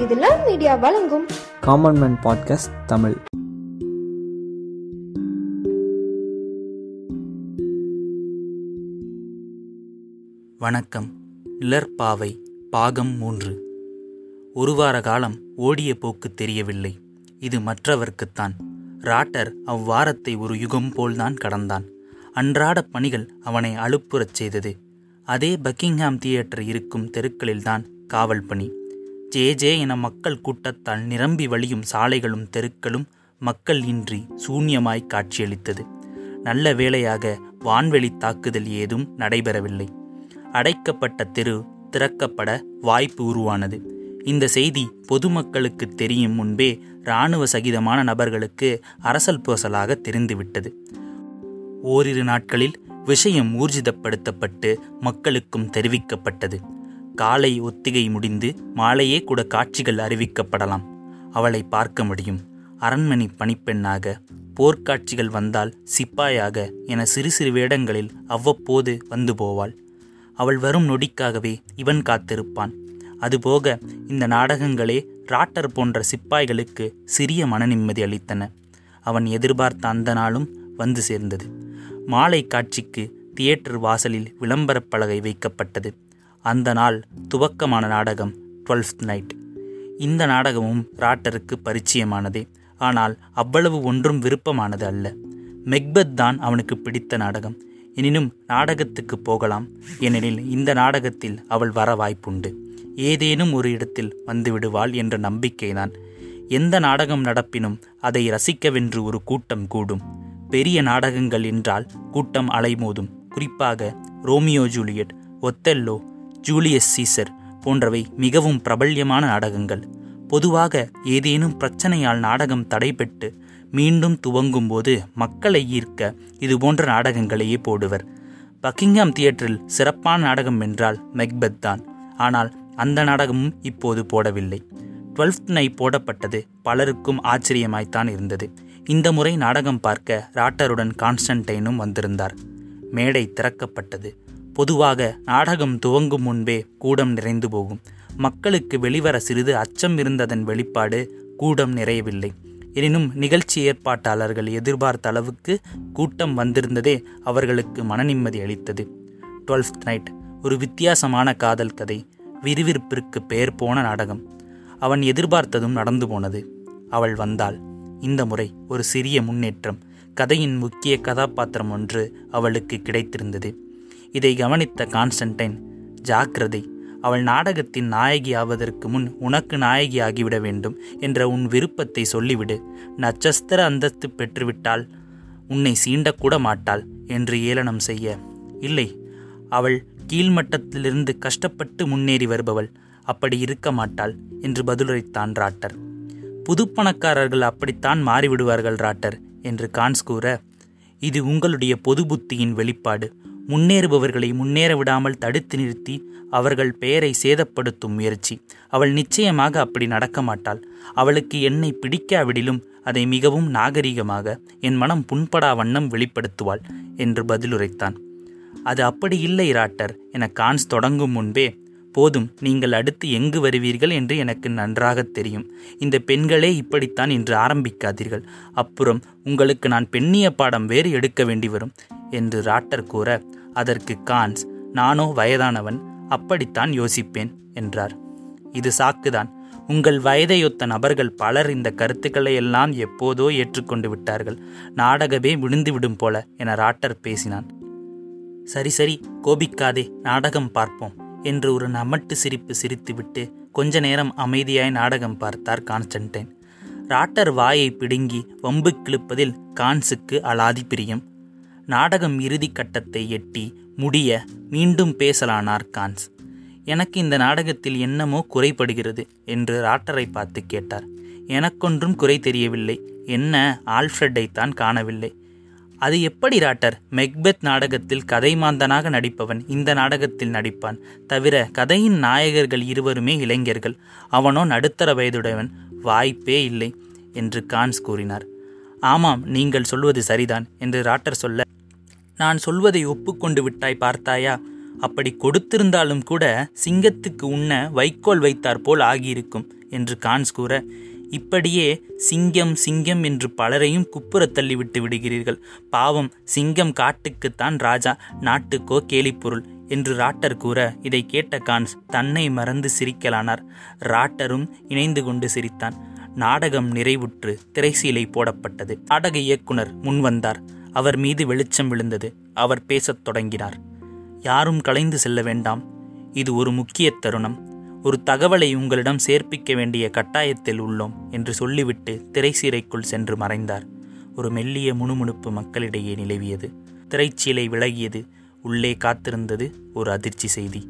இது love media வழங்கும். Common man podcast Tamil. வணக்கம். நிழற்பாவை பாகம் மூன்று. ஒரு வார காலம் ஓடிய போக்கு தெரியவில்லை. இது மற்றவர்க்குத்தான். ராட்டர் அவ்வாரத்தை ஒரு யுகம் போல்தான் கடந்தான். அன்றாட பணிகள் அவனை அலுப்புறச் செய்தது. அதே பக்கிங்ஹாம் தியேட்டர் இருக்கும் தெருக்களில்தான் காவல் பணி. ஜே ஜே என மக்கள் கூட்டத்தால் நிரம்பி வழியும் சாலைகளும் தெருக்களும் மக்கள் இன்றி சூன்யமாய் காட்சியளித்தது. நல்ல வேளையாக வான்வெளி தாக்குதல் ஏதும் நடைபெறவில்லை. அடைக்கப்பட்ட தெரு திறக்கப்பட வாய்ப்பு உருவானது. இந்த செய்தி பொதுமக்களுக்கு தெரியும் முன்பே இராணுவ சகிதமான நபர்களுக்கு அரசல் பூசலாக தெரிந்துவிட்டது. ஓரிரு நாட்களில் விஷயம் ஊர்ஜிதப்படுத்தப்பட்டு மக்களுக்கும் தெரிவிக்கப்பட்டது. காலை ஒத்திகை முடிந்து மாலையே கூட காட்சிகள் அறிவிக்கப்படலாம். அவளை பார்க்க முடியும். அரண்மனை பணிப்பெண்ணாக போர்க்காட்சிகள் வந்தால் சிப்பாயாக என சிறு சிறு வேடங்களில் அவ்வப்போது வந்து போவாள். அவள் வரும் நொடிக்காகவே இவன் காத்திருப்பான். அதுபோக இந்த நாடகங்களே ராட்டர் போன்ற சிப்பாய்களுக்கு சிறிய மன நிம்மதி அளித்தன. அவன் எதிர்பார்த்த அந்த நாளும் வந்து சேர்ந்தது. மாலை காட்சிக்கு தியேட்டர் வாசலில் விளம்பரப் பலகை வைக்கப்பட்டது. அந்த நாள் துவக்கமான நாடகம் டுவெல்த் நைட். இந்த நாடகமும் ராட்டருக்கு பரிச்சயமானதே. ஆனால் அவ்வளவு ஒன்றும் விருப்பமானது அல்ல. மெக்பத் தான் அவனுக்கு பிடித்த நாடகம். எனினும் நாடகத்துக்கு போகலாம். ஏனெனில் இந்த நாடகத்தில் அவள் வர வாய்ப்புண்டு. ஏதேனும் ஒரு இடத்தில் வந்துவிடுவாள் என்ற நம்பிக்கைதான். எந்த நாடகம் நடப்பினும் அதை ரசிக்கவென்று ஒரு கூட்டம் கூடும். பெரிய நாடகங்கள் என்றால் கூட்டம் அலைமோதும். குறிப்பாக Romeo Juliet Othello Julius Caesar போன்றவை மிகவும் பிரபல்யமான நாடகங்கள். பொதுவாக ஏதேனும் பிரச்சனையால் நாடகம் தடைபட்டு மீண்டும் துவங்கும்போது மக்களை ஈர்க்க இதுபோன்ற நாடகங்களையே போடுவர். பக்கிங்ஹாம் தியேட்டரில் சிறப்பான நாடகம் என்றால் மெக்பத் தான். ஆனால் அந்த நாடகமும் இப்போது போடவில்லை. டுவெல்த் நை போடப்பட்டது பலருக்கும் ஆச்சரியமாய்த்தான் இருந்தது. இந்த முறை நாடகம் பார்க்க ராட்டருடன் கான்ஸ்டன்டைனும் வந்திருந்தார். மேடை திறக்கப்பட்டது. பொதுவாக நாடகம் துவங்கும் முன்பே கூடம் நிறைந்து போகும். மக்களுக்கு வெளிவர சிறிது அச்சம் இருந்ததன் வெளிப்பாடு கூடம் நிறையவில்லை. எனினும் நிகழ்ச்சி ஏற்பாட்டாளர்கள் எதிர்பார்த்த அளவுக்கு கூட்டம் வந்திருந்ததே அவர்களுக்கு மனநிம்மதி அளித்தது. டுவெல்த் நைட் ஒரு வித்தியாசமான காதல் கதை விறுவிறுப்பிற்கு பெயர் போன நாடகம். அவன் எதிர்பார்த்ததும் நடந்து போனது. அவள் வந்தாள். இந்த முறை ஒரு சிறிய முன்னேற்றம் கதையின் முக்கிய கதாபாத்திரம் ஒன்று அவளுக்கு கிடைத்திருந்தது. இதை கவனித்த கான்ஸ்டன்டைன் ஜாக்கிரதை அவள் நாடகத்தின் நாயகி ஆவதற்கு முன் உனக்கு நாயகி ஆகிவிட வேண்டும் என்ற உன் விருப்பத்தை சொல்லிவிடு. நட்சத்திர அந்தஸ்து பெற்றுவிட்டால் உன்னை சீண்டக்கூட மாட்டாள் என்று ஏளனம் செய்ய. இல்லை அவள் கீழ்மட்டத்திலிருந்து கஷ்டப்பட்டு முன்னேறி வருபவள் அப்படி இருக்க மாட்டாள் என்று பதிலுரைத்தான் ராட்டர். புதுப்பணக்காரர்கள் அப்படித்தான் மாறிவிடுவார்கள் ராட்டர் என்று கான்ஸ் கூற இது உங்களுடைய பொது புத்தியின் வெளிப்பாடு. முன்னேறுபவர்களை முன்னேற விடாமல் தடுத்து நிறுத்தி அவர்கள் பெயரை சேதப்படுத்தும் முயற்சி. அவள் நிச்சயமாக அப்படி நடக்க மாட்டாள். அவளுக்கு என்னை பிடிக்காவிடிலும் அதை மிகவும் நாகரிகமாக என் மனம் புண்படா வண்ணம் வெளிப்படுத்துவாள் என்று பதிலுரைத்தான். அது அப்படி இல்லை ராட்டர். என கான்ஸ் தொடங்கும் முன்பே போதும் நீங்கள் அடுத்து எங்கு வருவீர்கள் என்று எனக்கு நன்றாக தெரியும். இந்த பெண்களே இப்படித்தான் இன்று ஆரம்பிக்காதீர்கள். அப்புறம் உங்களுக்கு நான் பெண்ணிய பாடம் வேறு எடுக்க வேண்டி வரும் என்று ராட்டர் கூற அதற்கு கான்ஸ் நானோ வயதானவன் அப்படித்தான் யோசிப்பேன் என்றார். இது சாக்குதான். உங்கள் வயதையொத்த நபர்கள் பலர் இந்த கருத்துக்களை எல்லாம் எப்போதோ ஏற்றுக்கொண்டு விட்டார்கள். நாடகமே விழுந்துவிடும் போல என ராட்டர் பேசினான். சரி சரி கோபிக்காதே நாடகம் பார்ப்போம் என்று ஒரு நமட்டு சிரிப்பு சிரித்துவிட்டு கொஞ்ச நேரம் அமைதியாய் நாடகம் பார்த்தார் கான்ஸ்டன்டைன். ராட்டர் வாயை பிடுங்கி வம்பு கிழிப்பதில் கான்ஸுக்கு அலாதி பிரியம். நாடகம் இறுதி கட்டத்தை எட்டி முடிய மீண்டும் பேசலானார் கான்ஸ். எனக்கு இந்த நாடகத்தில் என்னமோ குறைபடுகிறது என்று ராட்டரை பார்த்து கேட்டார். எனக்கொன்றும் குறை தெரியவில்லை. என்ன ஆல்ஃப்ரெட்டைத்தான் காணவில்லை. அது எப்படி ராட்டர்? மெக்பெத் நாடகத்தில் கதைமாந்தனாக நடிப்பவன் இந்த நாடகத்தில் நடிப்பான். தவிர கதையின் நாயகர்கள் இருவருமே இளைஞர்கள். அவனோ நடுத்தர வயதுடையவன். வாய்ப்பே இல்லை என்று கான்ஸ் கூறினார். ஆமாம் நீங்கள் சொல்வது சரிதான் என்று ராட்டர் சொல்ல நான் சொல்வதை ஒப்புக்கொண்டு விட்டாய் பார்த்தாயா? அப்படி கொடுத்திருந்தாலும் கூட சிங்கத்துக்கு உண்ண வைக்கோல் வைத்தாற்போல் ஆகியிருக்கும் என்று கான்ஸ் கூற இப்படியே சிங்கம் சிங்கம் என்று பலரையும் குப்புறத் தள்ளிவிட்டு விடுகிறீர்கள். பாவம் சிங்கம் காட்டுக்குத்தான் ராஜா நாட்டுக்கோ கேலிப்பொருள் என்று ராட்டர் கூற இதை கேட்ட கான்ஸ் தன்னை மறந்து சிரிக்கலானார். ராட்டரும் இணைந்து கொண்டு சிரித்தான். நாடகம் நிறைவுற்று திரைசீலை போடப்பட்டது. நாடக இயக்குனர் முன்வந்தார் அவர் மீது வெளிச்சம் விழுந்தது. அவர் பேசத் தொடங்கினார். யாரும் கலைந்து செல்ல வேண்டாம். இது ஒரு முக்கிய தருணம். ஒரு தகவலை உங்களிடம் சேர்ப்பிக்க வேண்டிய கட்டாயத்தில் உள்ளோம் என்று சொல்லிவிட்டு திரைசீரைக்குள் சென்று மறைந்தார். ஒரு மெல்லிய முணுமுணுப்பு மக்களிடையே நிலவியது. திரைச்சீலை விலகியது. உள்ளே காத்திருந்தது ஒரு அதிர்ச்சி செய்தி.